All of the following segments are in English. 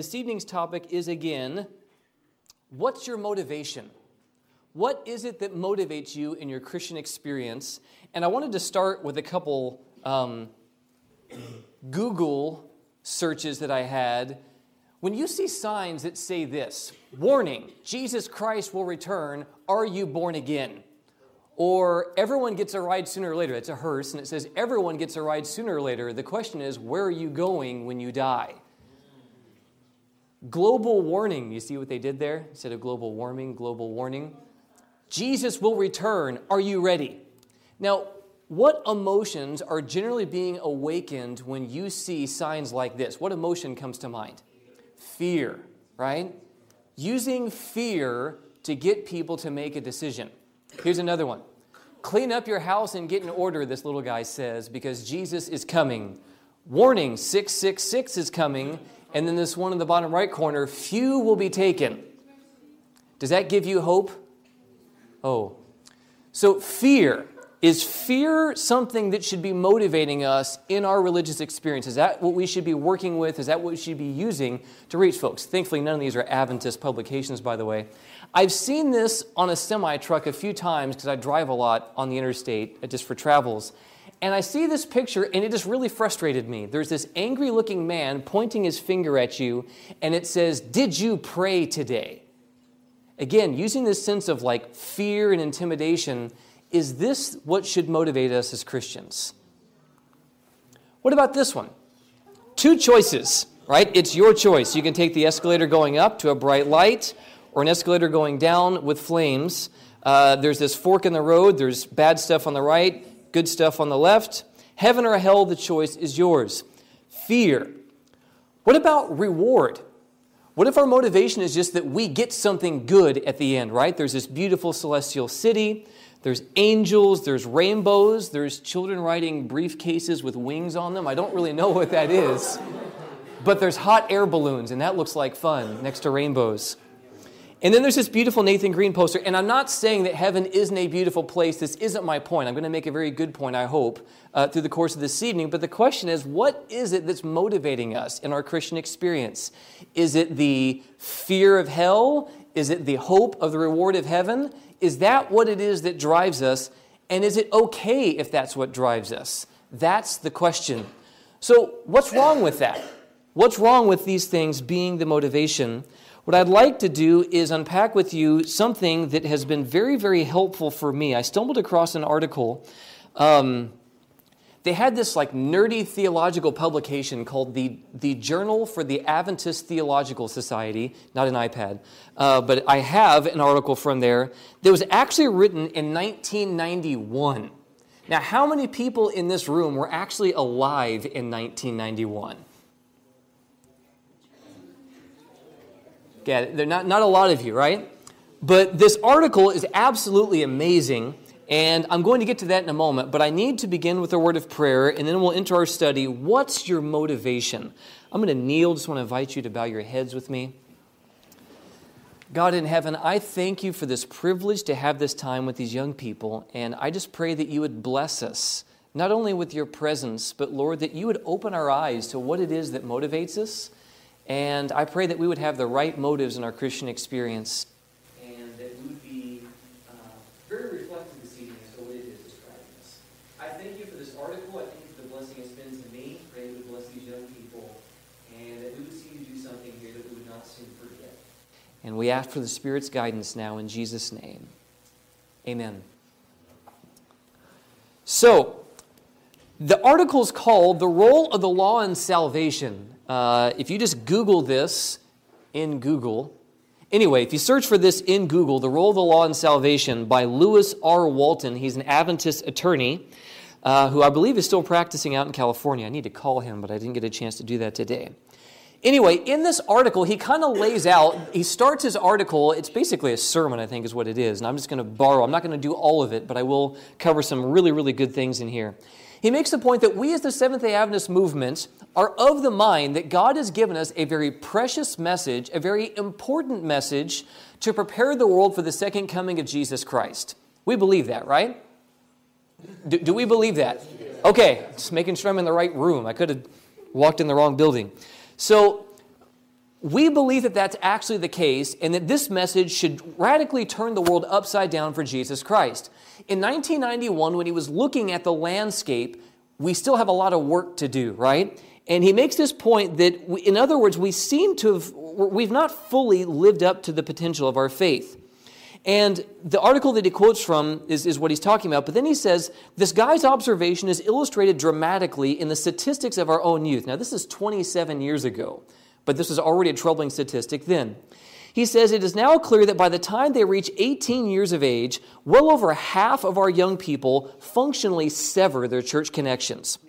This evening's topic is again what's your motivation? What is it that motivates you in your Christian experience? And I wanted to start with a couple um, Google searches that I had. When you see signs that say this warning, Jesus Christ will return, are you born again? Or everyone gets a ride sooner or later. It's a hearse, and it says everyone gets a ride sooner or later. The question is, where are you going when you die? Global warning. You see what they did there? Instead of global warming, global warning. Jesus will return. Are you ready? Now, what emotions are generally being awakened when you see signs like this? What emotion comes to mind? Fear, right? Using fear to get people to make a decision. Here's another one Clean up your house and get in order, this little guy says, because Jesus is coming. Warning 666 is coming. And then this one in the bottom right corner few will be taken. Does that give you hope? Oh. So, fear. Is fear something that should be motivating us in our religious experience? Is that what we should be working with? Is that what we should be using to reach folks? Thankfully, none of these are Adventist publications, by the way. I've seen this on a semi truck a few times because I drive a lot on the interstate uh, just for travels. And I see this picture and it just really frustrated me. There's this angry looking man pointing his finger at you and it says, Did you pray today? Again, using this sense of like fear and intimidation, is this what should motivate us as Christians? What about this one? Two choices, right? It's your choice. You can take the escalator going up to a bright light or an escalator going down with flames. Uh, there's this fork in the road, there's bad stuff on the right, good stuff on the left. Heaven or hell, the choice is yours. Fear. What about reward? What if our motivation is just that we get something good at the end, right? There's this beautiful celestial city, there's angels, there's rainbows, there's children riding briefcases with wings on them. I don't really know what that is. But there's hot air balloons, and that looks like fun next to rainbows. And then there's this beautiful Nathan Greene poster. And I'm not saying that heaven isn't a beautiful place. This isn't my point. I'm going to make a very good point, I hope, uh, through the course of this evening. But the question is what is it that's motivating us in our Christian experience? Is it the fear of hell? Is it the hope of the reward of heaven? Is that what it is that drives us? And is it okay if that's what drives us? That's the question. So, what's wrong with that? What's wrong with these things being the motivation? What I'd like to do is unpack with you something that has been very, very helpful for me. I stumbled across an article. Um, they had this like nerdy theological publication called the, the Journal for the Adventist Theological Society, not an iPad, uh, but I have an article from there that was actually written in 1991. Now, how many people in this room were actually alive in 1991? Get it? They're not, not a lot of you, right? But this article is absolutely amazing, and I'm going to get to that in a moment. But I need to begin with a word of prayer, and then we'll enter our study. What's your motivation? I'm going to kneel. Just want to invite you to bow your heads with me. God in heaven, I thank you for this privilege to have this time with these young people, and I just pray that you would bless us, not only with your presence, but Lord, that you would open our eyes to what it is that motivates us and I pray that we would have the right motives in our Christian experience and that we would be uh, very reflective this evening as to what it is describing us. I thank you for this article. I thank you for the blessing it's been to me. Pray that would bless these young people and that we would see you do something here that we would not soon forget. And we ask for the Spirit's guidance now in Jesus' name. Amen. So, the article is called The Role of the Law in Salvation. Uh, if you just Google this in Google, anyway, if you search for this in Google, The Role of the Law in Salvation by Lewis R. Walton, he's an Adventist attorney uh, who I believe is still practicing out in California. I need to call him, but I didn't get a chance to do that today. Anyway, in this article, he kind of lays out, he starts his article, it's basically a sermon, I think is what it is. And I'm just going to borrow, I'm not going to do all of it, but I will cover some really, really good things in here. He makes the point that we, as the Seventh day Adventist movement, are of the mind that God has given us a very precious message, a very important message to prepare the world for the second coming of Jesus Christ. We believe that, right? Do, do we believe that? Okay, just making sure I'm in the right room. I could have walked in the wrong building. So, We believe that that's actually the case and that this message should radically turn the world upside down for Jesus Christ. In 1991, when he was looking at the landscape, we still have a lot of work to do, right? And he makes this point that, we, in other words, we seem to have, we've not fully lived up to the potential of our faith. And the article that he quotes from is, is what he's talking about. But then he says, this guy's observation is illustrated dramatically in the statistics of our own youth. Now, this is 27 years ago, but this was already a troubling statistic then. He says, It is now clear that by the time they reach 18 years of age, well over half of our young people functionally sever their church connections.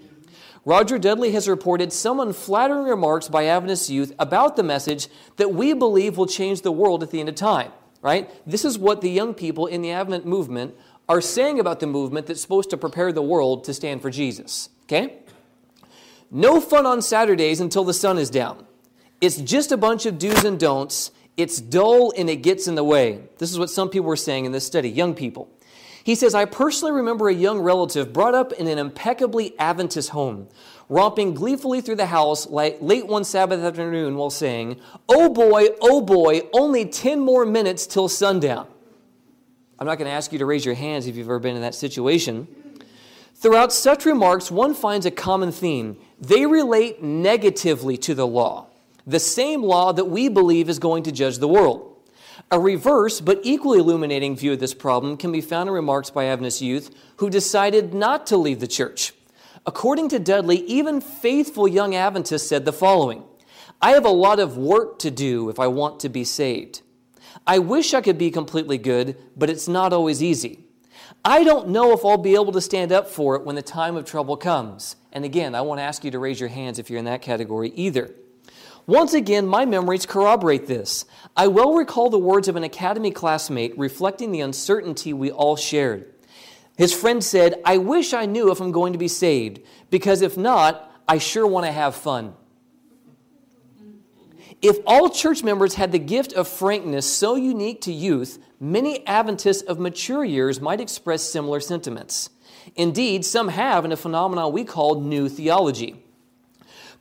Roger Dudley has reported some unflattering remarks by Adventist youth about the message that we believe will change the world at the end of time right? This is what the young people in the Advent movement are saying about the movement that's supposed to prepare the world to stand for Jesus, okay? No fun on Saturdays until the sun is down. It's just a bunch of do's and don'ts. It's dull and it gets in the way. This is what some people were saying in this study, young people. He says, I personally remember a young relative brought up in an impeccably Adventist home romping gleefully through the house late one Sabbath afternoon while saying, Oh boy, oh boy, only 10 more minutes till sundown. I'm not going to ask you to raise your hands if you've ever been in that situation. Throughout such remarks, one finds a common theme. They relate negatively to the law, the same law that we believe is going to judge the world. A reverse but equally illuminating view of this problem can be found in remarks by Adventist youth who decided not to leave the church. According to Dudley, even faithful young Adventists said the following I have a lot of work to do if I want to be saved. I wish I could be completely good, but it's not always easy. I don't know if I'll be able to stand up for it when the time of trouble comes. And again, I won't ask you to raise your hands if you're in that category either. Once again, my memories corroborate this. I well recall the words of an academy classmate reflecting the uncertainty we all shared. His friend said, I wish I knew if I'm going to be saved, because if not, I sure want to have fun. If all church members had the gift of frankness so unique to youth, many Adventists of mature years might express similar sentiments. Indeed, some have in a phenomenon we call new theology.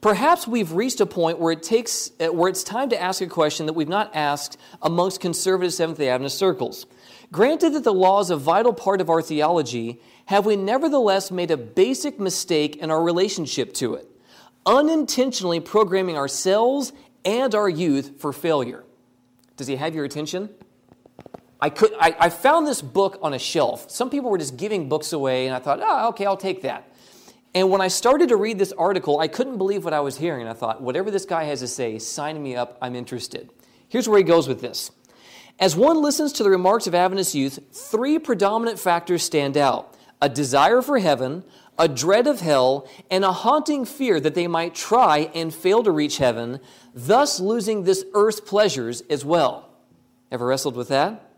Perhaps we've reached a point where it takes uh, where it's time to ask a question that we've not asked amongst conservative Seventh-day Adventist circles. Granted that the law is a vital part of our theology, have we nevertheless made a basic mistake in our relationship to it, unintentionally programming ourselves and our youth for failure? Does he have your attention? I, could, I, I found this book on a shelf. Some people were just giving books away, and I thought, oh, okay, I'll take that. And when I started to read this article, I couldn't believe what I was hearing. I thought, whatever this guy has to say, sign me up, I'm interested. Here's where he goes with this. As one listens to the remarks of Adventist youth, three predominant factors stand out a desire for heaven, a dread of hell, and a haunting fear that they might try and fail to reach heaven, thus losing this earth's pleasures as well. Ever wrestled with that?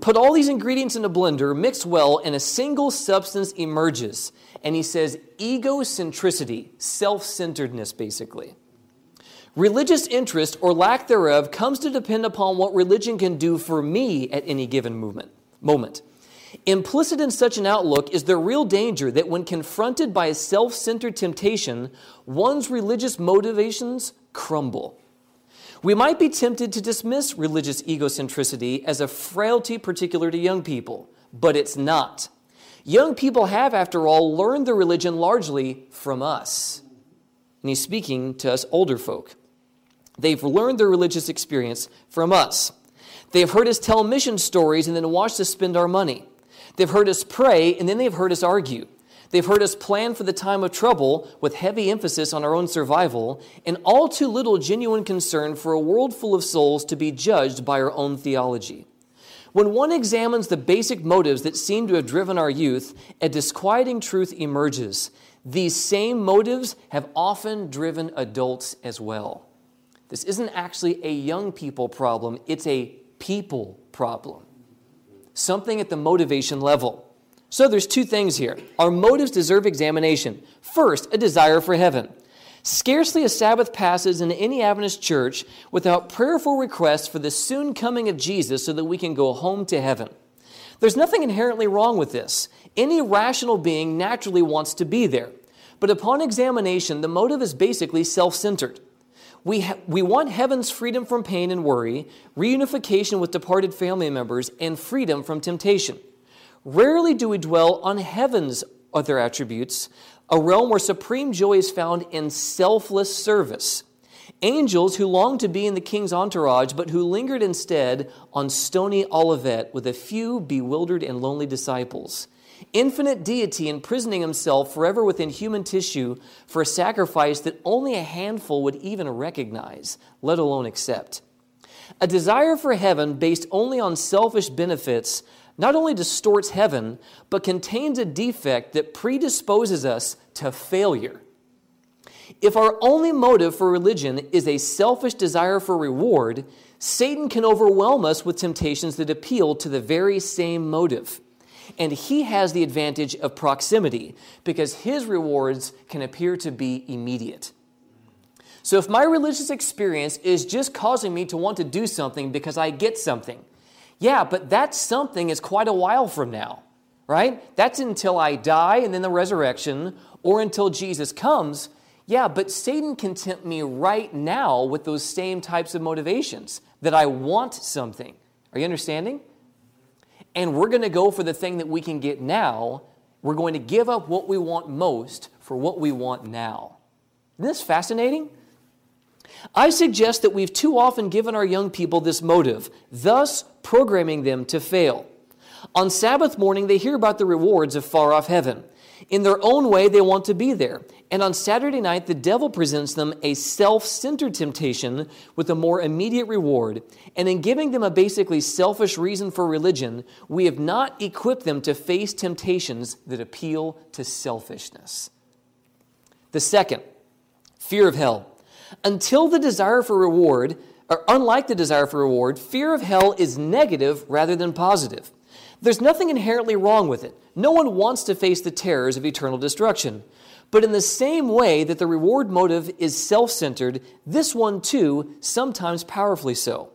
Put all these ingredients in a blender, mix well, and a single substance emerges. And he says egocentricity, self centeredness, basically. Religious interest or lack thereof comes to depend upon what religion can do for me at any given movement, moment. Implicit in such an outlook is the real danger that when confronted by a self centered temptation, one's religious motivations crumble. We might be tempted to dismiss religious egocentricity as a frailty particular to young people, but it's not. Young people have, after all, learned their religion largely from us. And he's speaking to us older folk. They've learned their religious experience from us. They've heard us tell mission stories and then watched us spend our money. They've heard us pray and then they've heard us argue. They've heard us plan for the time of trouble with heavy emphasis on our own survival and all too little genuine concern for a world full of souls to be judged by our own theology. When one examines the basic motives that seem to have driven our youth, a disquieting truth emerges. These same motives have often driven adults as well. This isn't actually a young people problem, it's a people problem. Something at the motivation level. So there's two things here. Our motives deserve examination. First, a desire for heaven. Scarcely a Sabbath passes in any Adventist church without prayerful requests for the soon coming of Jesus so that we can go home to heaven. There's nothing inherently wrong with this. Any rational being naturally wants to be there. But upon examination, the motive is basically self centered. We, ha- we want heaven's freedom from pain and worry, reunification with departed family members, and freedom from temptation. Rarely do we dwell on heaven's other attributes, a realm where supreme joy is found in selfless service. Angels who longed to be in the king's entourage, but who lingered instead on stony Olivet with a few bewildered and lonely disciples. Infinite deity imprisoning himself forever within human tissue for a sacrifice that only a handful would even recognize, let alone accept. A desire for heaven based only on selfish benefits not only distorts heaven, but contains a defect that predisposes us to failure. If our only motive for religion is a selfish desire for reward, Satan can overwhelm us with temptations that appeal to the very same motive. And he has the advantage of proximity because his rewards can appear to be immediate. So if my religious experience is just causing me to want to do something because I get something, yeah, but that something is quite a while from now, right? That's until I die and then the resurrection or until Jesus comes. Yeah, but Satan can tempt me right now with those same types of motivations that I want something. Are you understanding? And we're going to go for the thing that we can get now. We're going to give up what we want most for what we want now. Isn't this fascinating? I suggest that we've too often given our young people this motive, thus programming them to fail. On Sabbath morning, they hear about the rewards of far off heaven. In their own way, they want to be there. And on Saturday night, the devil presents them a self centered temptation with a more immediate reward. And in giving them a basically selfish reason for religion, we have not equipped them to face temptations that appeal to selfishness. The second, fear of hell. Until the desire for reward, or unlike the desire for reward, fear of hell is negative rather than positive. There's nothing inherently wrong with it. No one wants to face the terrors of eternal destruction. But in the same way that the reward motive is self centered, this one too, sometimes powerfully so.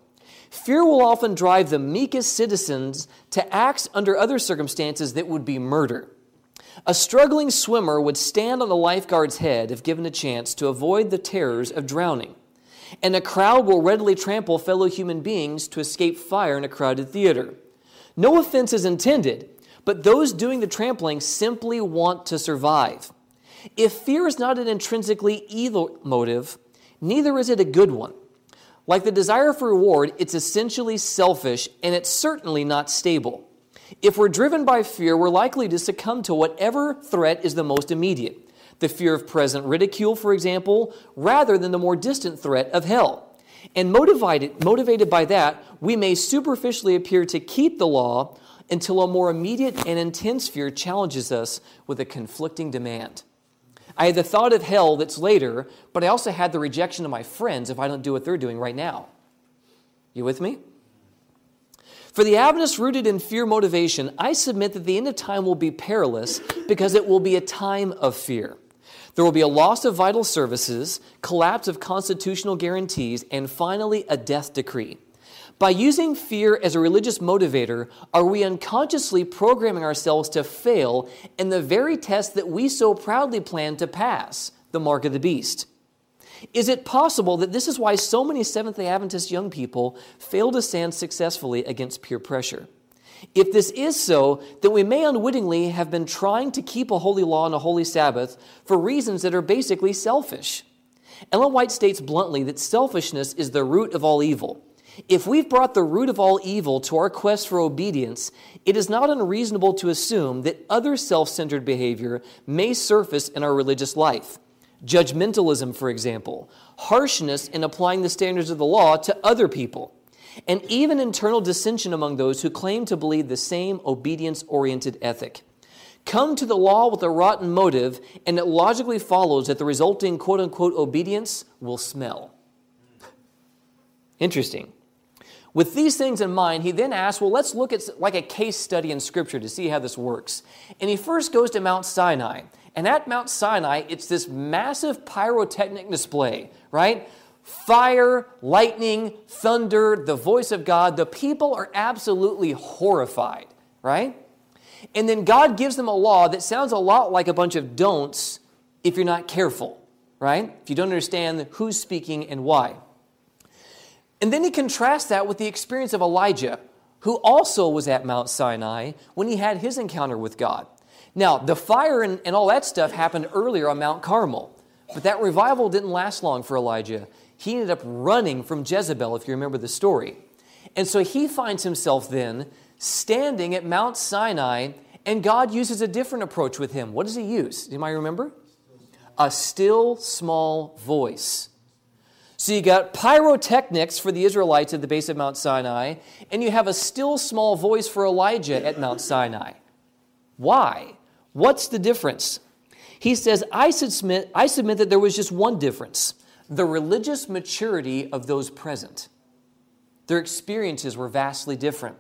Fear will often drive the meekest citizens to acts under other circumstances that would be murder. A struggling swimmer would stand on a lifeguard's head if given a chance to avoid the terrors of drowning. And a crowd will readily trample fellow human beings to escape fire in a crowded theater. No offense is intended, but those doing the trampling simply want to survive. If fear is not an intrinsically evil motive, neither is it a good one. Like the desire for reward, it's essentially selfish and it's certainly not stable. If we're driven by fear, we're likely to succumb to whatever threat is the most immediate the fear of present ridicule, for example, rather than the more distant threat of hell. And motivated, motivated by that, we may superficially appear to keep the law until a more immediate and intense fear challenges us with a conflicting demand. I had the thought of hell that's later, but I also had the rejection of my friends if I don't do what they're doing right now. You with me? For the Adventists rooted in fear motivation, I submit that the end of time will be perilous because it will be a time of fear. There will be a loss of vital services, collapse of constitutional guarantees, and finally a death decree. By using fear as a religious motivator, are we unconsciously programming ourselves to fail in the very test that we so proudly plan to pass, the mark of the beast? Is it possible that this is why so many Seventh day Adventist young people fail to stand successfully against peer pressure? If this is so, then we may unwittingly have been trying to keep a holy law and a holy Sabbath for reasons that are basically selfish. Ellen White states bluntly that selfishness is the root of all evil. If we've brought the root of all evil to our quest for obedience, it is not unreasonable to assume that other self centered behavior may surface in our religious life. Judgmentalism, for example, harshness in applying the standards of the law to other people, and even internal dissension among those who claim to believe the same obedience oriented ethic. Come to the law with a rotten motive, and it logically follows that the resulting quote unquote obedience will smell. Interesting. With these things in mind, he then asks, well, let's look at like a case study in Scripture to see how this works. And he first goes to Mount Sinai. And at Mount Sinai, it's this massive pyrotechnic display, right? Fire, lightning, thunder, the voice of God. The people are absolutely horrified, right? And then God gives them a law that sounds a lot like a bunch of don'ts if you're not careful. right? If you don't understand who's speaking and why. And then he contrasts that with the experience of Elijah, who also was at Mount Sinai when he had his encounter with God. Now, the fire and, and all that stuff happened earlier on Mount Carmel, but that revival didn't last long for Elijah. He ended up running from Jezebel, if you remember the story. And so he finds himself then standing at Mount Sinai, and God uses a different approach with him. What does he use? Do you remember? A still small voice. So you got pyrotechnics for the Israelites at the base of Mount Sinai, and you have a still small voice for Elijah at Mount Sinai. Why? What's the difference? He says, I submit, I submit that there was just one difference the religious maturity of those present. Their experiences were vastly different.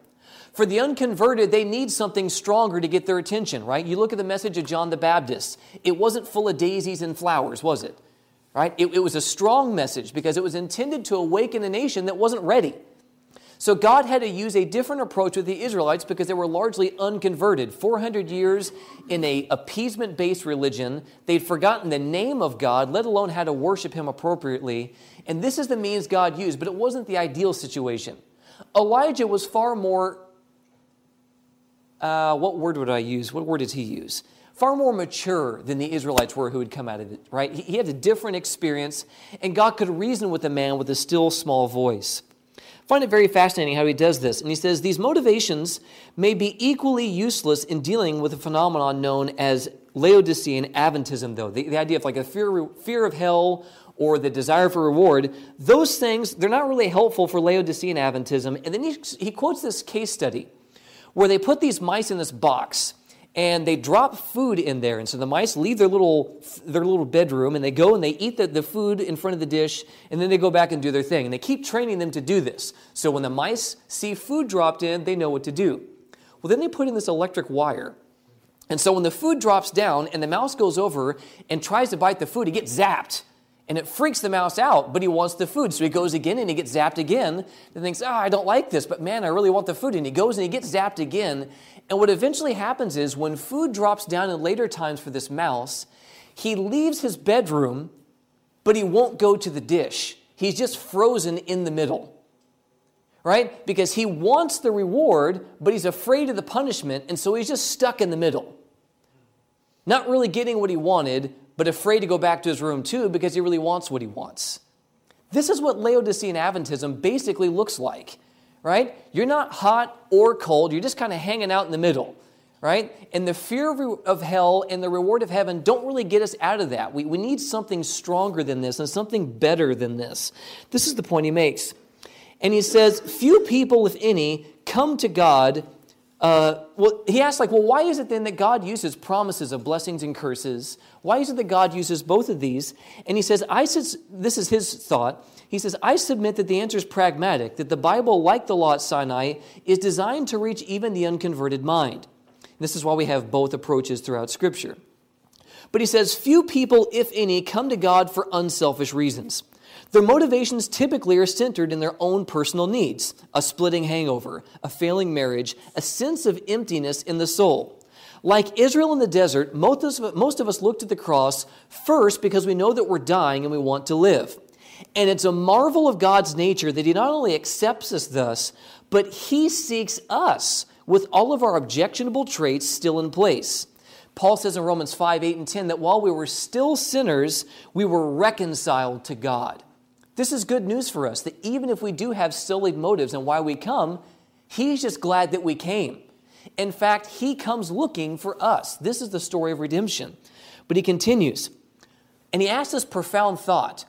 For the unconverted, they need something stronger to get their attention, right? You look at the message of John the Baptist. It wasn't full of daisies and flowers, was it? right? It, it was a strong message because it was intended to awaken a nation that wasn't ready. So God had to use a different approach with the Israelites because they were largely unconverted. 400 years in a appeasement-based religion, they'd forgotten the name of God, let alone how to worship him appropriately. And this is the means God used, but it wasn't the ideal situation. Elijah was far more uh, what word would I use? What word did he use? far more mature than the Israelites were who had come out of it, right? He had a different experience, and God could reason with a man with a still small voice. Find it very fascinating how he does this. And he says these motivations may be equally useless in dealing with a phenomenon known as Laodicean Adventism, though. The, the idea of like a fear, fear of hell or the desire for reward, those things, they're not really helpful for Laodicean Adventism. And then he, he quotes this case study where they put these mice in this box and they drop food in there. And so the mice leave their little, their little bedroom and they go and they eat the, the food in front of the dish and then they go back and do their thing. And they keep training them to do this. So when the mice see food dropped in, they know what to do. Well, then they put in this electric wire. And so when the food drops down and the mouse goes over and tries to bite the food, he gets zapped. And it freaks the mouse out, but he wants the food. So he goes again and he gets zapped again and thinks, ah, oh, I don't like this, but man, I really want the food. And he goes and he gets zapped again. And what eventually happens is when food drops down in later times for this mouse, he leaves his bedroom, but he won't go to the dish. He's just frozen in the middle. Right? Because he wants the reward, but he's afraid of the punishment, and so he's just stuck in the middle. Not really getting what he wanted, but afraid to go back to his room too because he really wants what he wants. This is what Laodicean Adventism basically looks like, right? You're not hot or cold, you're just kind of hanging out in the middle, right? And the fear of hell and the reward of heaven don't really get us out of that. We, we need something stronger than this and something better than this. This is the point he makes. And he says, Few people, if any, come to God uh, well, he asks, like, well, why is it then that God uses promises of blessings and curses? Why is it that God uses both of these? And he says, I this is his thought. He says, I submit that the answer is pragmatic, that the Bible, like the law at Sinai, is designed to reach even the unconverted mind. This is why we have both approaches throughout Scripture. But he says, few people, if any, come to God for unselfish reasons. Their motivations typically are centered in their own personal needs a splitting hangover, a failing marriage, a sense of emptiness in the soul. Like Israel in the desert, most of, us look to the cross first because we know that we're dying and we want to live. And it's a marvel of God's nature that He not only accepts us thus, but He seeks us with all of our objectionable traits still in place. Paul says in Romans 5 8 and 10 that while we were still sinners, we were reconciled to God. This is good news for us that even if we do have silly motives and why we come, He's just glad that we came. In fact, He comes looking for us. This is the story of redemption. But He continues, and He asks this profound thought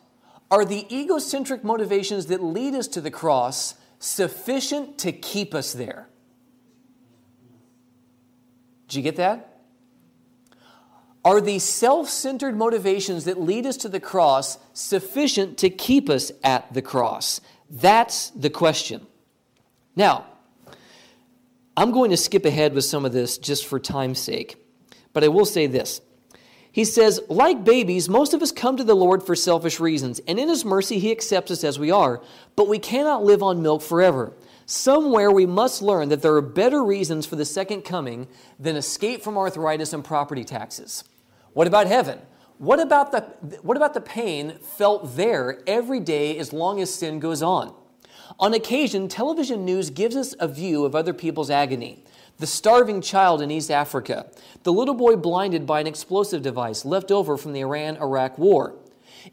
Are the egocentric motivations that lead us to the cross sufficient to keep us there? Did you get that? Are the self centered motivations that lead us to the cross sufficient to keep us at the cross? That's the question. Now, I'm going to skip ahead with some of this just for time's sake, but I will say this. He says, like babies, most of us come to the Lord for selfish reasons, and in His mercy, He accepts us as we are, but we cannot live on milk forever. Somewhere we must learn that there are better reasons for the second coming than escape from arthritis and property taxes. What about heaven? What about, the, what about the pain felt there every day as long as sin goes on? On occasion, television news gives us a view of other people's agony. The starving child in East Africa, the little boy blinded by an explosive device left over from the Iran Iraq war.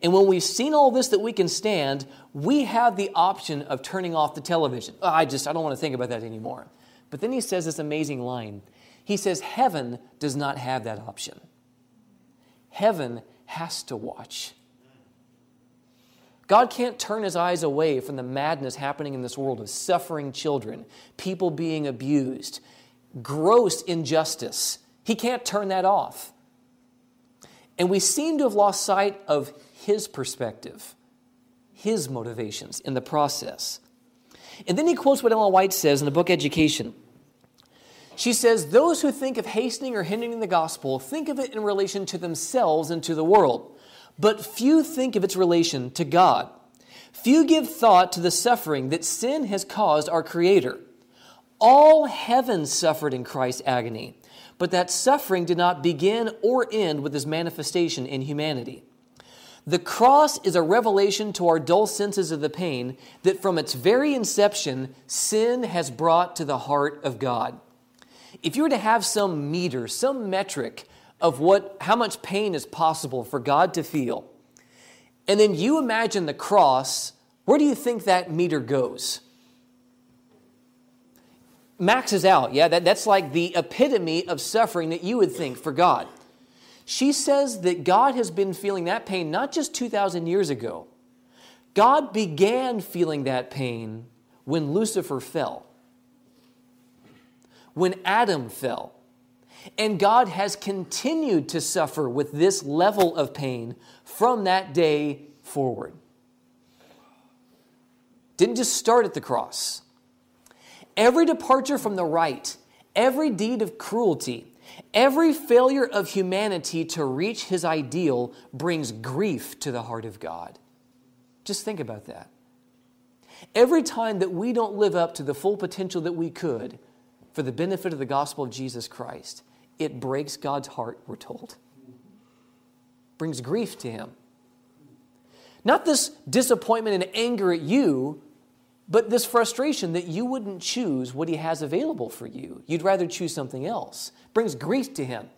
And when we've seen all this that we can stand, we have the option of turning off the television. Oh, I just, I don't want to think about that anymore. But then he says this amazing line. He says, Heaven does not have that option. Heaven has to watch. God can't turn his eyes away from the madness happening in this world of suffering children, people being abused, gross injustice. He can't turn that off. And we seem to have lost sight of his perspective, his motivations in the process. And then he quotes what Ellen White says in the book Education. She says, Those who think of hastening or hindering the gospel think of it in relation to themselves and to the world but few think of its relation to God. Few give thought to the suffering that sin has caused our Creator. All heaven suffered in Christ's agony, but that suffering did not begin or end with his manifestation in humanity. The cross is a revelation to our dull senses of the pain that from its very inception, sin has brought to the heart of God. If you were to have some meter, some metric of what, how much pain is possible for God to feel. And then you imagine the cross, where do you think that meter goes? Maxes out, yeah? That, that's like the epitome of suffering that you would think for God. She says that God has been feeling that pain not just 2,000 years ago. God began feeling that pain when Lucifer fell, when Adam fell. And God has continued to suffer with this level of pain from that day forward. Didn't just start at the cross. Every departure from the right, every deed of cruelty, every failure of humanity to reach his ideal brings grief to the heart of God. Just think about that. Every time that we don't live up to the full potential that we could for the benefit of the gospel of Jesus Christ, it breaks God's heart, we're told. Brings grief to him. Not this disappointment and anger at you, but this frustration that you wouldn't choose what he has available for you. You'd rather choose something else. Brings grief to him.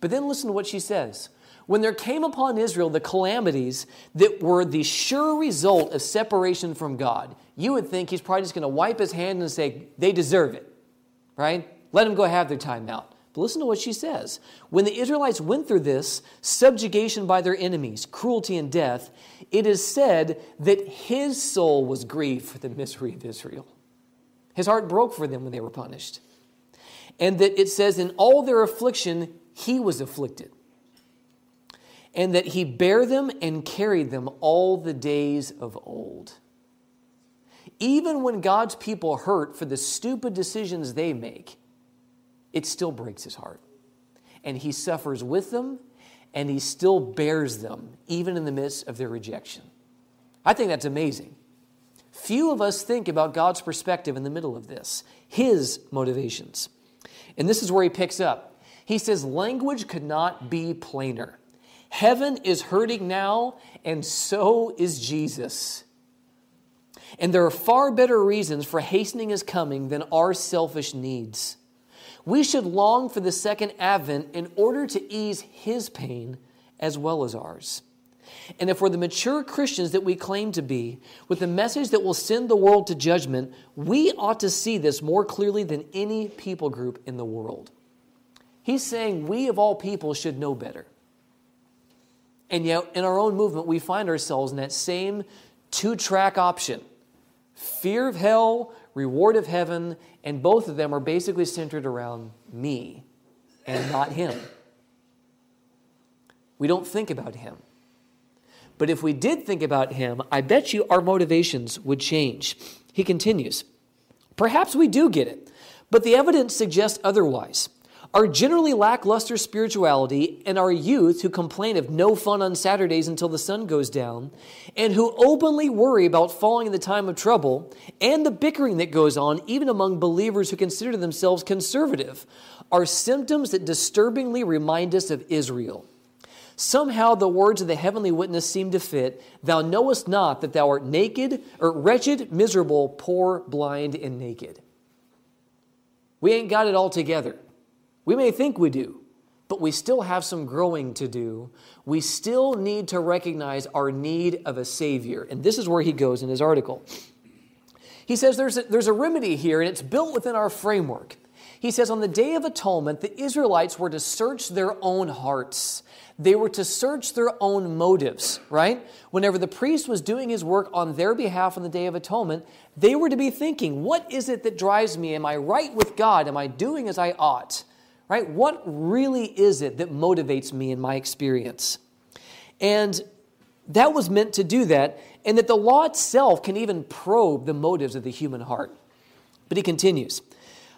But then listen to what she says. When there came upon Israel the calamities that were the sure result of separation from God, you would think he's probably just going to wipe his hand and say, they deserve it, right? Let them go have their time out. But listen to what she says. When the Israelites went through this subjugation by their enemies, cruelty and death, it is said that his soul was grieved for the misery of Israel. His heart broke for them when they were punished. And that it says, in all their affliction, he was afflicted. And that he bare them and carried them all the days of old. Even when God's people hurt for the stupid decisions they make, it still breaks his heart. And he suffers with them, and he still bears them, even in the midst of their rejection. I think that's amazing. Few of us think about God's perspective in the middle of this, his motivations. And this is where he picks up. He says, Language could not be plainer. Heaven is hurting now, and so is Jesus. And there are far better reasons for hastening his coming than our selfish needs. We should long for the second advent in order to ease his pain as well as ours. And if we're the mature Christians that we claim to be, with the message that will send the world to judgment, we ought to see this more clearly than any people group in the world. He's saying we of all people should know better. And yet, in our own movement, we find ourselves in that same two track option fear of hell reward of heaven, and both of them are basically centered around me and not him. We don't think about him. But if we did think about him, I bet you our motivations would change. He continues Perhaps we do get it, but the evidence suggests otherwise. Our generally lackluster spirituality and our youth who complain of no fun on Saturdays until the sun goes down, and who openly worry about falling in the time of trouble, and the bickering that goes on even among believers who consider themselves conservative, are symptoms that disturbingly remind us of Israel. Somehow the words of the heavenly witness seem to fit Thou knowest not that thou art naked, or wretched, miserable, poor, blind, and naked. We ain't got it all together. We may think we do, but we still have some growing to do. We still need to recognize our need of a Savior. And this is where he goes in his article. He says there's a, there's a remedy here, and it's built within our framework. He says, On the Day of Atonement, the Israelites were to search their own hearts. They were to search their own motives, right? Whenever the priest was doing his work on their behalf on the Day of Atonement, they were to be thinking, What is it that drives me? Am I right with God? Am I doing as I ought? Right? What really is it that motivates me in my experience? And that was meant to do that, and that the law itself can even probe the motives of the human heart. But he continues.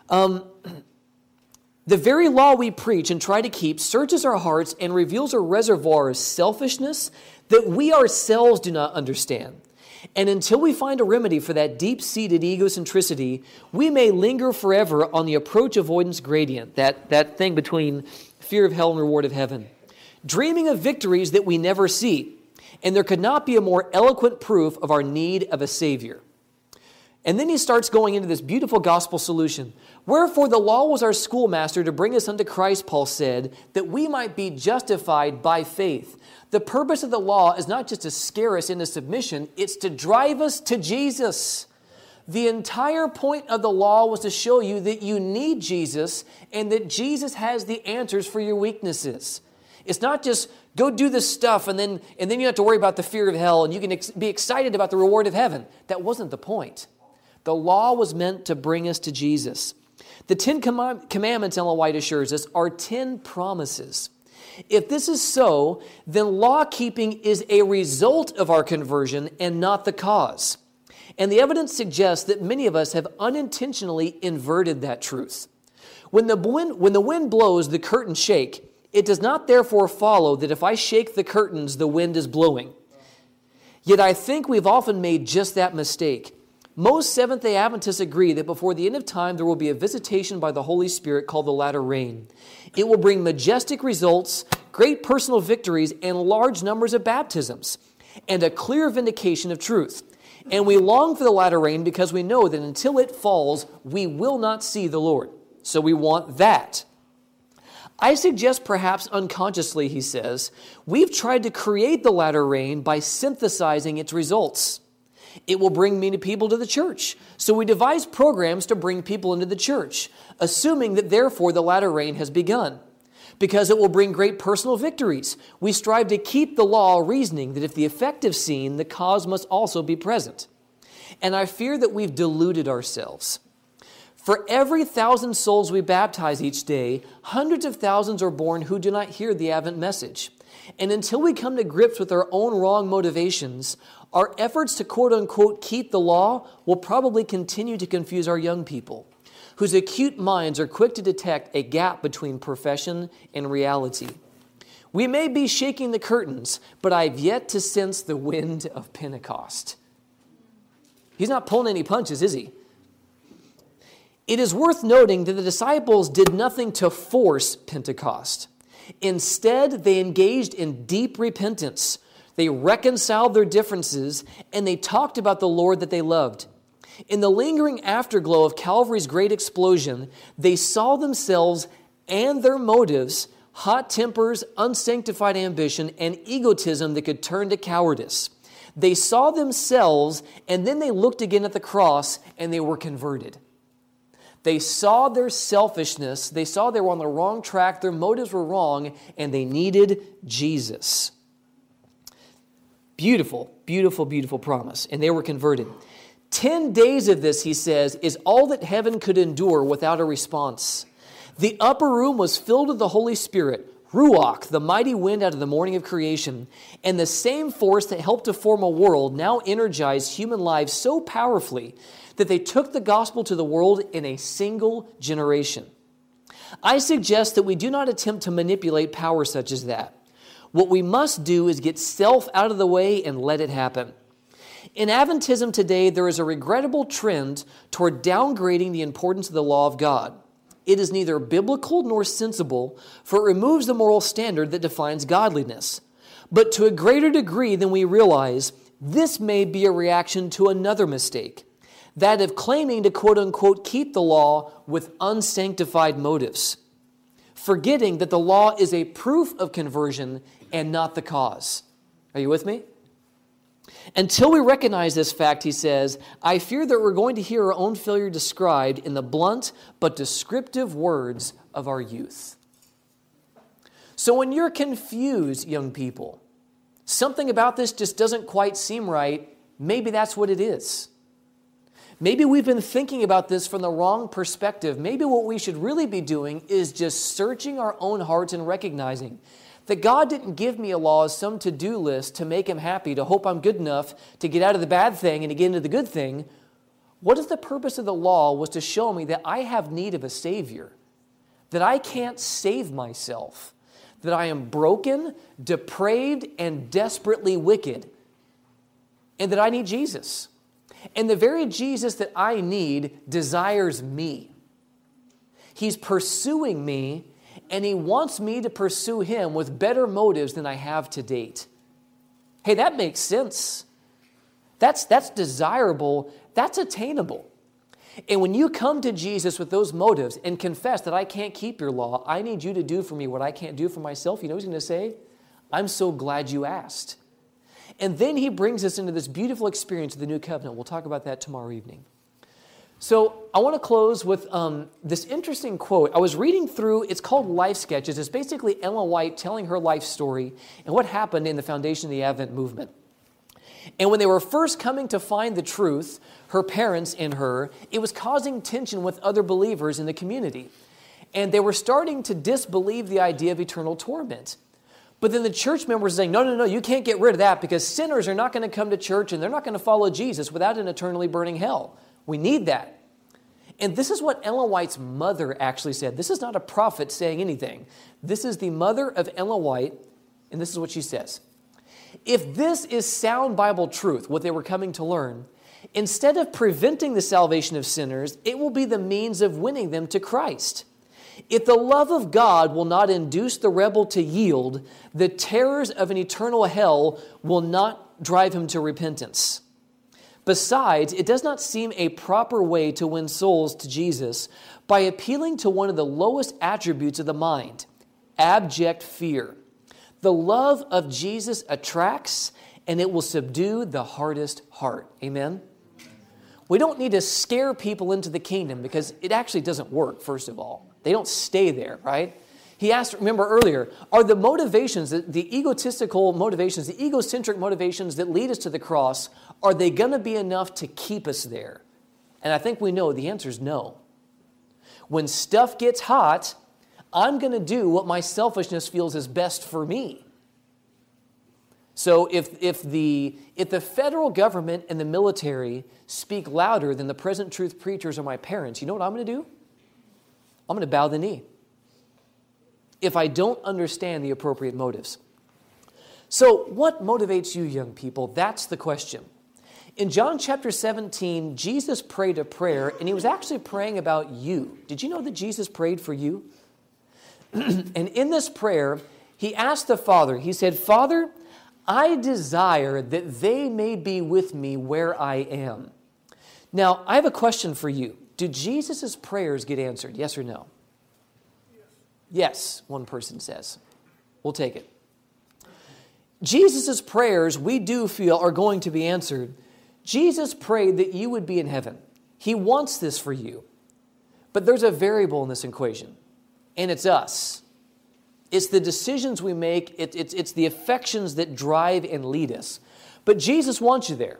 Um, the very law we preach and try to keep searches our hearts and reveals a reservoir of selfishness that we ourselves do not understand. And until we find a remedy for that deep seated egocentricity, we may linger forever on the approach avoidance gradient, that, that thing between fear of hell and reward of heaven, dreaming of victories that we never see. And there could not be a more eloquent proof of our need of a Savior. And then he starts going into this beautiful gospel solution. Wherefore the law was our schoolmaster to bring us unto Christ, Paul said, that we might be justified by faith. The purpose of the law is not just to scare us into submission, it's to drive us to Jesus. The entire point of the law was to show you that you need Jesus and that Jesus has the answers for your weaknesses. It's not just go do this stuff and then, and then you have to worry about the fear of hell and you can ex- be excited about the reward of heaven. That wasn't the point. The law was meant to bring us to Jesus. The Ten Commandments, Ellen White assures us, are ten promises. If this is so, then law keeping is a result of our conversion and not the cause. And the evidence suggests that many of us have unintentionally inverted that truth. When the wind, when the wind blows, the curtains shake. It does not therefore follow that if I shake the curtains, the wind is blowing. Yet I think we've often made just that mistake. Most Seventh day Adventists agree that before the end of time, there will be a visitation by the Holy Spirit called the latter rain. It will bring majestic results, great personal victories, and large numbers of baptisms, and a clear vindication of truth. And we long for the latter rain because we know that until it falls, we will not see the Lord. So we want that. I suggest, perhaps unconsciously, he says, we've tried to create the latter rain by synthesizing its results. It will bring many people to the church. So we devise programs to bring people into the church, assuming that therefore the latter rain has begun. Because it will bring great personal victories. We strive to keep the law, reasoning that if the effect is seen, the cause must also be present. And I fear that we've deluded ourselves. For every thousand souls we baptize each day, hundreds of thousands are born who do not hear the Advent message. And until we come to grips with our own wrong motivations, our efforts to quote unquote keep the law will probably continue to confuse our young people, whose acute minds are quick to detect a gap between profession and reality. We may be shaking the curtains, but I've yet to sense the wind of Pentecost. He's not pulling any punches, is he? It is worth noting that the disciples did nothing to force Pentecost. Instead, they engaged in deep repentance, they reconciled their differences and they talked about the Lord that they loved. In the lingering afterglow of Calvary's great explosion, they saw themselves and their motives, hot tempers, unsanctified ambition, and egotism that could turn to cowardice. They saw themselves and then they looked again at the cross and they were converted. They saw their selfishness, they saw they were on the wrong track, their motives were wrong, and they needed Jesus. Beautiful, beautiful, beautiful promise. And they were converted. Ten days of this, he says, is all that heaven could endure without a response. The upper room was filled with the Holy Spirit, Ruach, the mighty wind out of the morning of creation, and the same force that helped to form a world now energized human lives so powerfully that they took the gospel to the world in a single generation. I suggest that we do not attempt to manipulate power such as that. What we must do is get self out of the way and let it happen. In Adventism today, there is a regrettable trend toward downgrading the importance of the law of God. it is neither biblical nor sensible, for it removes the moral standard that defines godliness. But to a greater degree than we realize, this may be a reaction to another mistake that of claiming to quote unquote keep the law with unsanctified motives, forgetting that the law is a proof of conversion and not the cause. Are you with me? Until we recognize this fact, he says, I fear that we're going to hear our own failure described in the blunt but descriptive words of our youth. So when you're confused, young people, something about this just doesn't quite seem right, maybe that's what it is. Maybe we've been thinking about this from the wrong perspective. Maybe what we should really be doing is just searching our own hearts and recognizing that God didn't give me a law as some to do list to make him happy, to hope I'm good enough to get out of the bad thing and to get into the good thing. What if the purpose of the law was to show me that I have need of a Savior, that I can't save myself, that I am broken, depraved, and desperately wicked, and that I need Jesus? And the very Jesus that I need desires me. He's pursuing me and He wants me to pursue Him with better motives than I have to date. Hey, that makes sense. That's, that's desirable, that's attainable. And when you come to Jesus with those motives and confess that I can't keep your law, I need you to do for me what I can't do for myself, you know what he's going to say? I'm so glad you asked. And then he brings us into this beautiful experience of the new covenant. We'll talk about that tomorrow evening. So I want to close with um, this interesting quote. I was reading through, it's called Life Sketches. It's basically Ellen White telling her life story and what happened in the foundation of the Advent movement. And when they were first coming to find the truth, her parents and her, it was causing tension with other believers in the community. And they were starting to disbelieve the idea of eternal torment. But then the church members were saying, no, no, no, you can't get rid of that because sinners are not going to come to church and they're not going to follow Jesus without an eternally burning hell. We need that. And this is what Ellen White's mother actually said. This is not a prophet saying anything. This is the mother of Ellen White, and this is what she says. If this is sound Bible truth, what they were coming to learn, instead of preventing the salvation of sinners, it will be the means of winning them to Christ. If the love of God will not induce the rebel to yield, the terrors of an eternal hell will not drive him to repentance. Besides, it does not seem a proper way to win souls to Jesus by appealing to one of the lowest attributes of the mind abject fear. The love of Jesus attracts and it will subdue the hardest heart. Amen? We don't need to scare people into the kingdom because it actually doesn't work, first of all. They don't stay there, right? He asked, remember earlier, are the motivations, the egotistical motivations, the egocentric motivations that lead us to the cross, are they going to be enough to keep us there? And I think we know the answer is no. When stuff gets hot, I'm going to do what my selfishness feels is best for me. So if, if, the, if the federal government and the military speak louder than the present truth preachers or my parents, you know what I'm going to do? I'm going to bow the knee if I don't understand the appropriate motives. So, what motivates you, young people? That's the question. In John chapter 17, Jesus prayed a prayer, and he was actually praying about you. Did you know that Jesus prayed for you? and in this prayer, he asked the Father, he said, Father, I desire that they may be with me where I am. Now, I have a question for you. Do Jesus' prayers get answered? Yes or no? Yes, one person says. We'll take it. Jesus' prayers, we do feel, are going to be answered. Jesus prayed that you would be in heaven. He wants this for you. But there's a variable in this equation, and it's us. It's the decisions we make, it, it's, it's the affections that drive and lead us. But Jesus wants you there.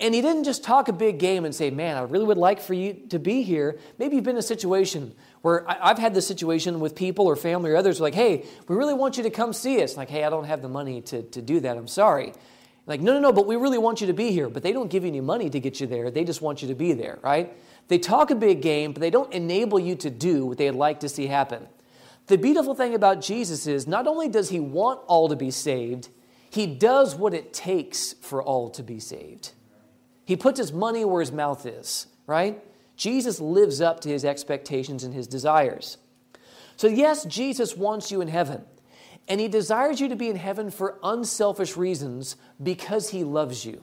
And he didn't just talk a big game and say, Man, I really would like for you to be here. Maybe you've been in a situation where I've had this situation with people or family or others like, Hey, we really want you to come see us. Like, hey, I don't have the money to, to do that. I'm sorry. Like, no, no, no, but we really want you to be here. But they don't give you any money to get you there. They just want you to be there, right? They talk a big game, but they don't enable you to do what they'd like to see happen. The beautiful thing about Jesus is not only does he want all to be saved, he does what it takes for all to be saved. He puts his money where his mouth is, right? Jesus lives up to his expectations and his desires. So, yes, Jesus wants you in heaven, and he desires you to be in heaven for unselfish reasons because he loves you.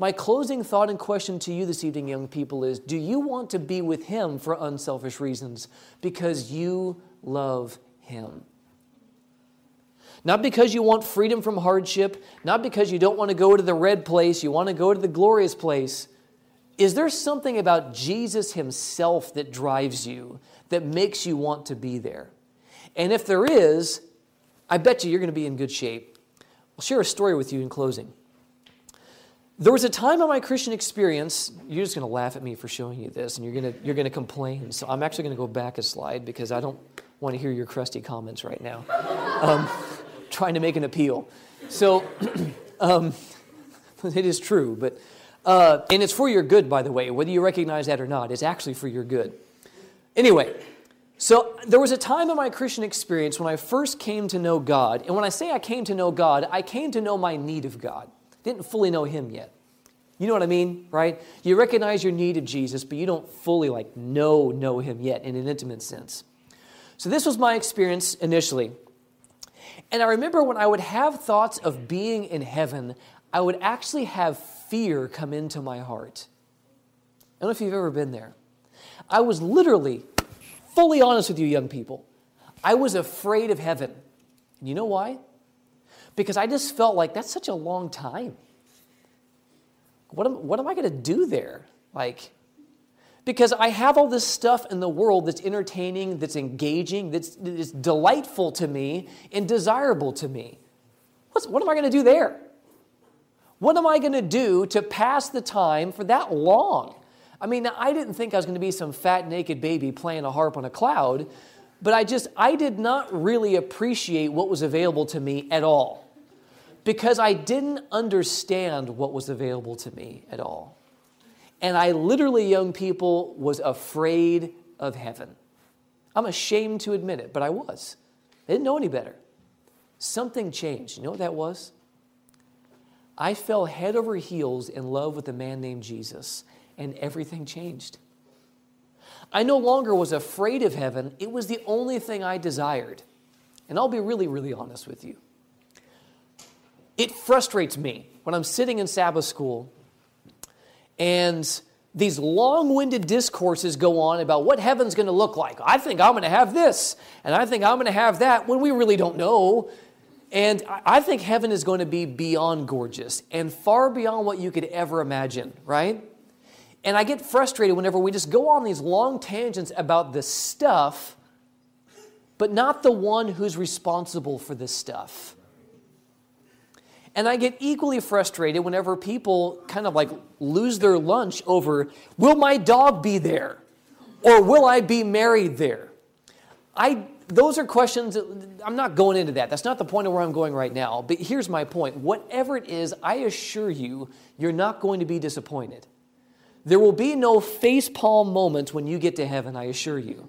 My closing thought and question to you this evening, young people, is do you want to be with him for unselfish reasons because you love him? Not because you want freedom from hardship, not because you don't want to go to the red place, you want to go to the glorious place. Is there something about Jesus himself that drives you, that makes you want to be there? And if there is, I bet you you're going to be in good shape. I'll share a story with you in closing. There was a time in my Christian experience, you're just going to laugh at me for showing you this, and you're going to, you're going to complain. So I'm actually going to go back a slide because I don't want to hear your crusty comments right now. Um, trying to make an appeal. So, um, it is true, but, uh, and it's for your good, by the way, whether you recognize that or not, it's actually for your good. Anyway, so there was a time in my Christian experience when I first came to know God, and when I say I came to know God, I came to know my need of God. Didn't fully know Him yet. You know what I mean, right? You recognize your need of Jesus, but you don't fully like know know Him yet in an intimate sense. So this was my experience initially. And I remember when I would have thoughts of being in heaven, I would actually have fear come into my heart. I don't know if you've ever been there. I was literally, fully honest with you, young people, I was afraid of heaven. And you know why? Because I just felt like that's such a long time. What am, what am I going to do there? Like, because I have all this stuff in the world that's entertaining, that's engaging, that's, that's delightful to me and desirable to me. What's, what am I going to do there? What am I going to do to pass the time for that long? I mean, I didn't think I was going to be some fat, naked baby playing a harp on a cloud, but I just, I did not really appreciate what was available to me at all because I didn't understand what was available to me at all. And I literally, young people, was afraid of heaven. I'm ashamed to admit it, but I was. I didn't know any better. Something changed. You know what that was? I fell head over heels in love with a man named Jesus, and everything changed. I no longer was afraid of heaven, it was the only thing I desired. And I'll be really, really honest with you. It frustrates me when I'm sitting in Sabbath school and these long winded discourses go on about what heaven's going to look like. I think I'm going to have this, and I think I'm going to have that, when we really don't know. And I think heaven is going to be beyond gorgeous and far beyond what you could ever imagine, right? And I get frustrated whenever we just go on these long tangents about this stuff, but not the one who's responsible for this stuff. And I get equally frustrated whenever people kind of like lose their lunch over will my dog be there? Or will I be married there? I, those are questions, I'm not going into that. That's not the point of where I'm going right now. But here's my point whatever it is, I assure you, you're not going to be disappointed. There will be no face palm moments when you get to heaven, I assure you.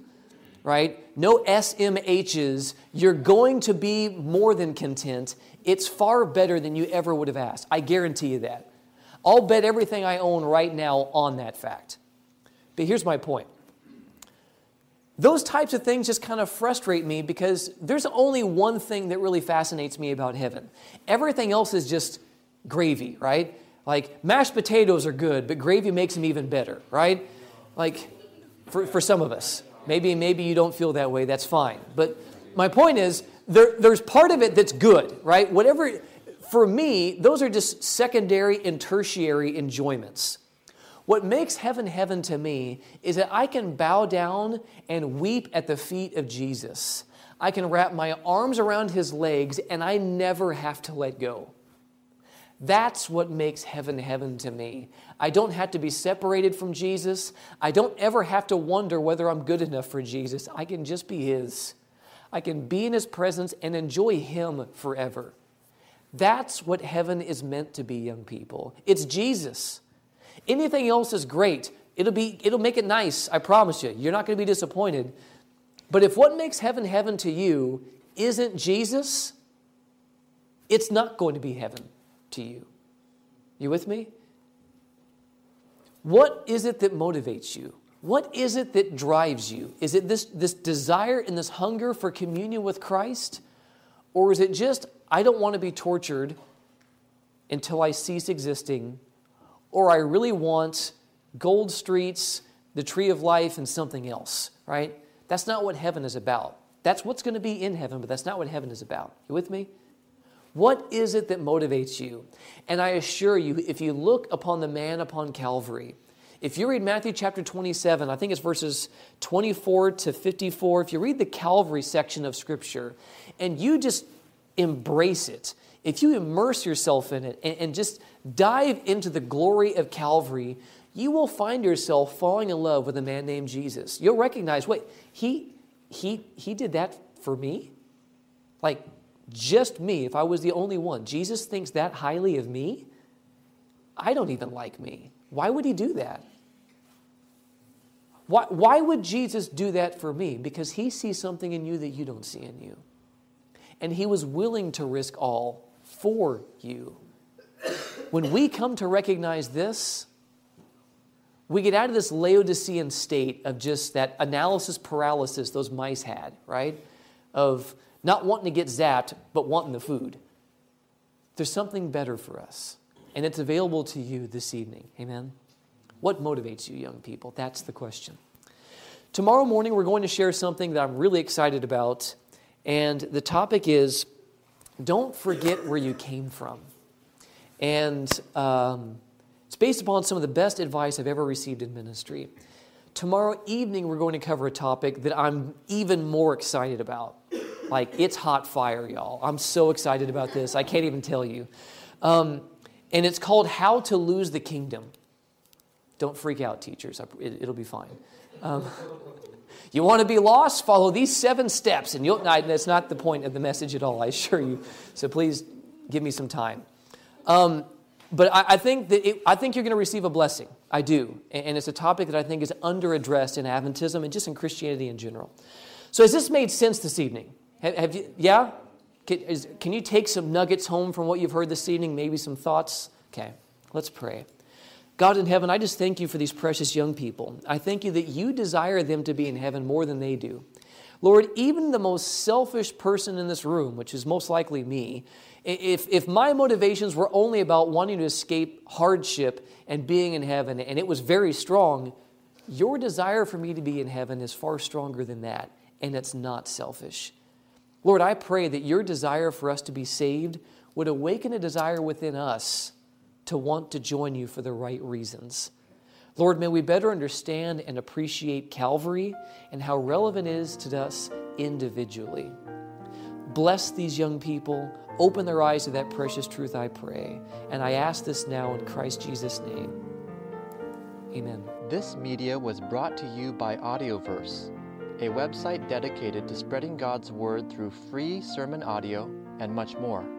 Right? No SMHs. You're going to be more than content it's far better than you ever would have asked. I guarantee you that. I'll bet everything I own right now on that fact. But here's my point those types of things just kind of frustrate me because there's only one thing that really fascinates me about heaven. Everything else is just gravy, right? Like mashed potatoes are good, but gravy makes them even better, right? Like for, for some of us. Maybe, maybe you don't feel that way, that's fine. But my point is, there, there's part of it that's good, right? Whatever, for me, those are just secondary and tertiary enjoyments. What makes heaven heaven to me is that I can bow down and weep at the feet of Jesus. I can wrap my arms around his legs and I never have to let go. That's what makes heaven heaven to me. I don't have to be separated from Jesus. I don't ever have to wonder whether I'm good enough for Jesus. I can just be his. I can be in His presence and enjoy Him forever. That's what heaven is meant to be, young people. It's Jesus. Anything else is great. It'll, be, it'll make it nice, I promise you. You're not going to be disappointed. But if what makes heaven heaven to you isn't Jesus, it's not going to be heaven to you. You with me? What is it that motivates you? What is it that drives you? Is it this, this desire and this hunger for communion with Christ? Or is it just, I don't want to be tortured until I cease existing? Or I really want gold streets, the tree of life, and something else, right? That's not what heaven is about. That's what's going to be in heaven, but that's not what heaven is about. You with me? What is it that motivates you? And I assure you, if you look upon the man upon Calvary, if you read Matthew chapter 27, I think it's verses 24 to 54, if you read the Calvary section of Scripture and you just embrace it, if you immerse yourself in it and, and just dive into the glory of Calvary, you will find yourself falling in love with a man named Jesus. You'll recognize, wait, he, he, he did that for me? Like, just me, if I was the only one. Jesus thinks that highly of me? I don't even like me. Why would he do that? Why, why would Jesus do that for me? Because he sees something in you that you don't see in you. And he was willing to risk all for you. When we come to recognize this, we get out of this Laodicean state of just that analysis paralysis those mice had, right? Of not wanting to get zapped, but wanting the food. There's something better for us, and it's available to you this evening. Amen? What motivates you, young people? That's the question. Tomorrow morning, we're going to share something that I'm really excited about, and the topic is don't forget where you came from. And um, it's based upon some of the best advice I've ever received in ministry. Tomorrow evening, we're going to cover a topic that I'm even more excited about. Like, it's hot fire, y'all. I'm so excited about this. I can't even tell you. Um, and it's called How to Lose the Kingdom. Don't freak out, teachers. It, will be fine. Um, you want to be lost? Follow these seven steps, and you'll. I, that's not the point of the message at all, I assure you. So please give me some time. Um, but I, I, think that it, I think you're going to receive a blessing. I do, and, and it's a topic that I think is underaddressed in Adventism and just in Christianity in general. So has this made sense this evening? Have, have you, yeah? Can, is, can you take some nuggets home from what you've heard this evening? Maybe some thoughts? Okay, let's pray. God in heaven, I just thank you for these precious young people. I thank you that you desire them to be in heaven more than they do. Lord, even the most selfish person in this room, which is most likely me, if, if my motivations were only about wanting to escape hardship and being in heaven, and it was very strong, your desire for me to be in heaven is far stronger than that, and it's not selfish. Lord, I pray that your desire for us to be saved would awaken a desire within us to want to join you for the right reasons. Lord, may we better understand and appreciate Calvary and how relevant it is to us individually. Bless these young people. Open their eyes to that precious truth, I pray. And I ask this now in Christ Jesus' name. Amen. This media was brought to you by Audioverse a website dedicated to spreading God's Word through free sermon audio and much more.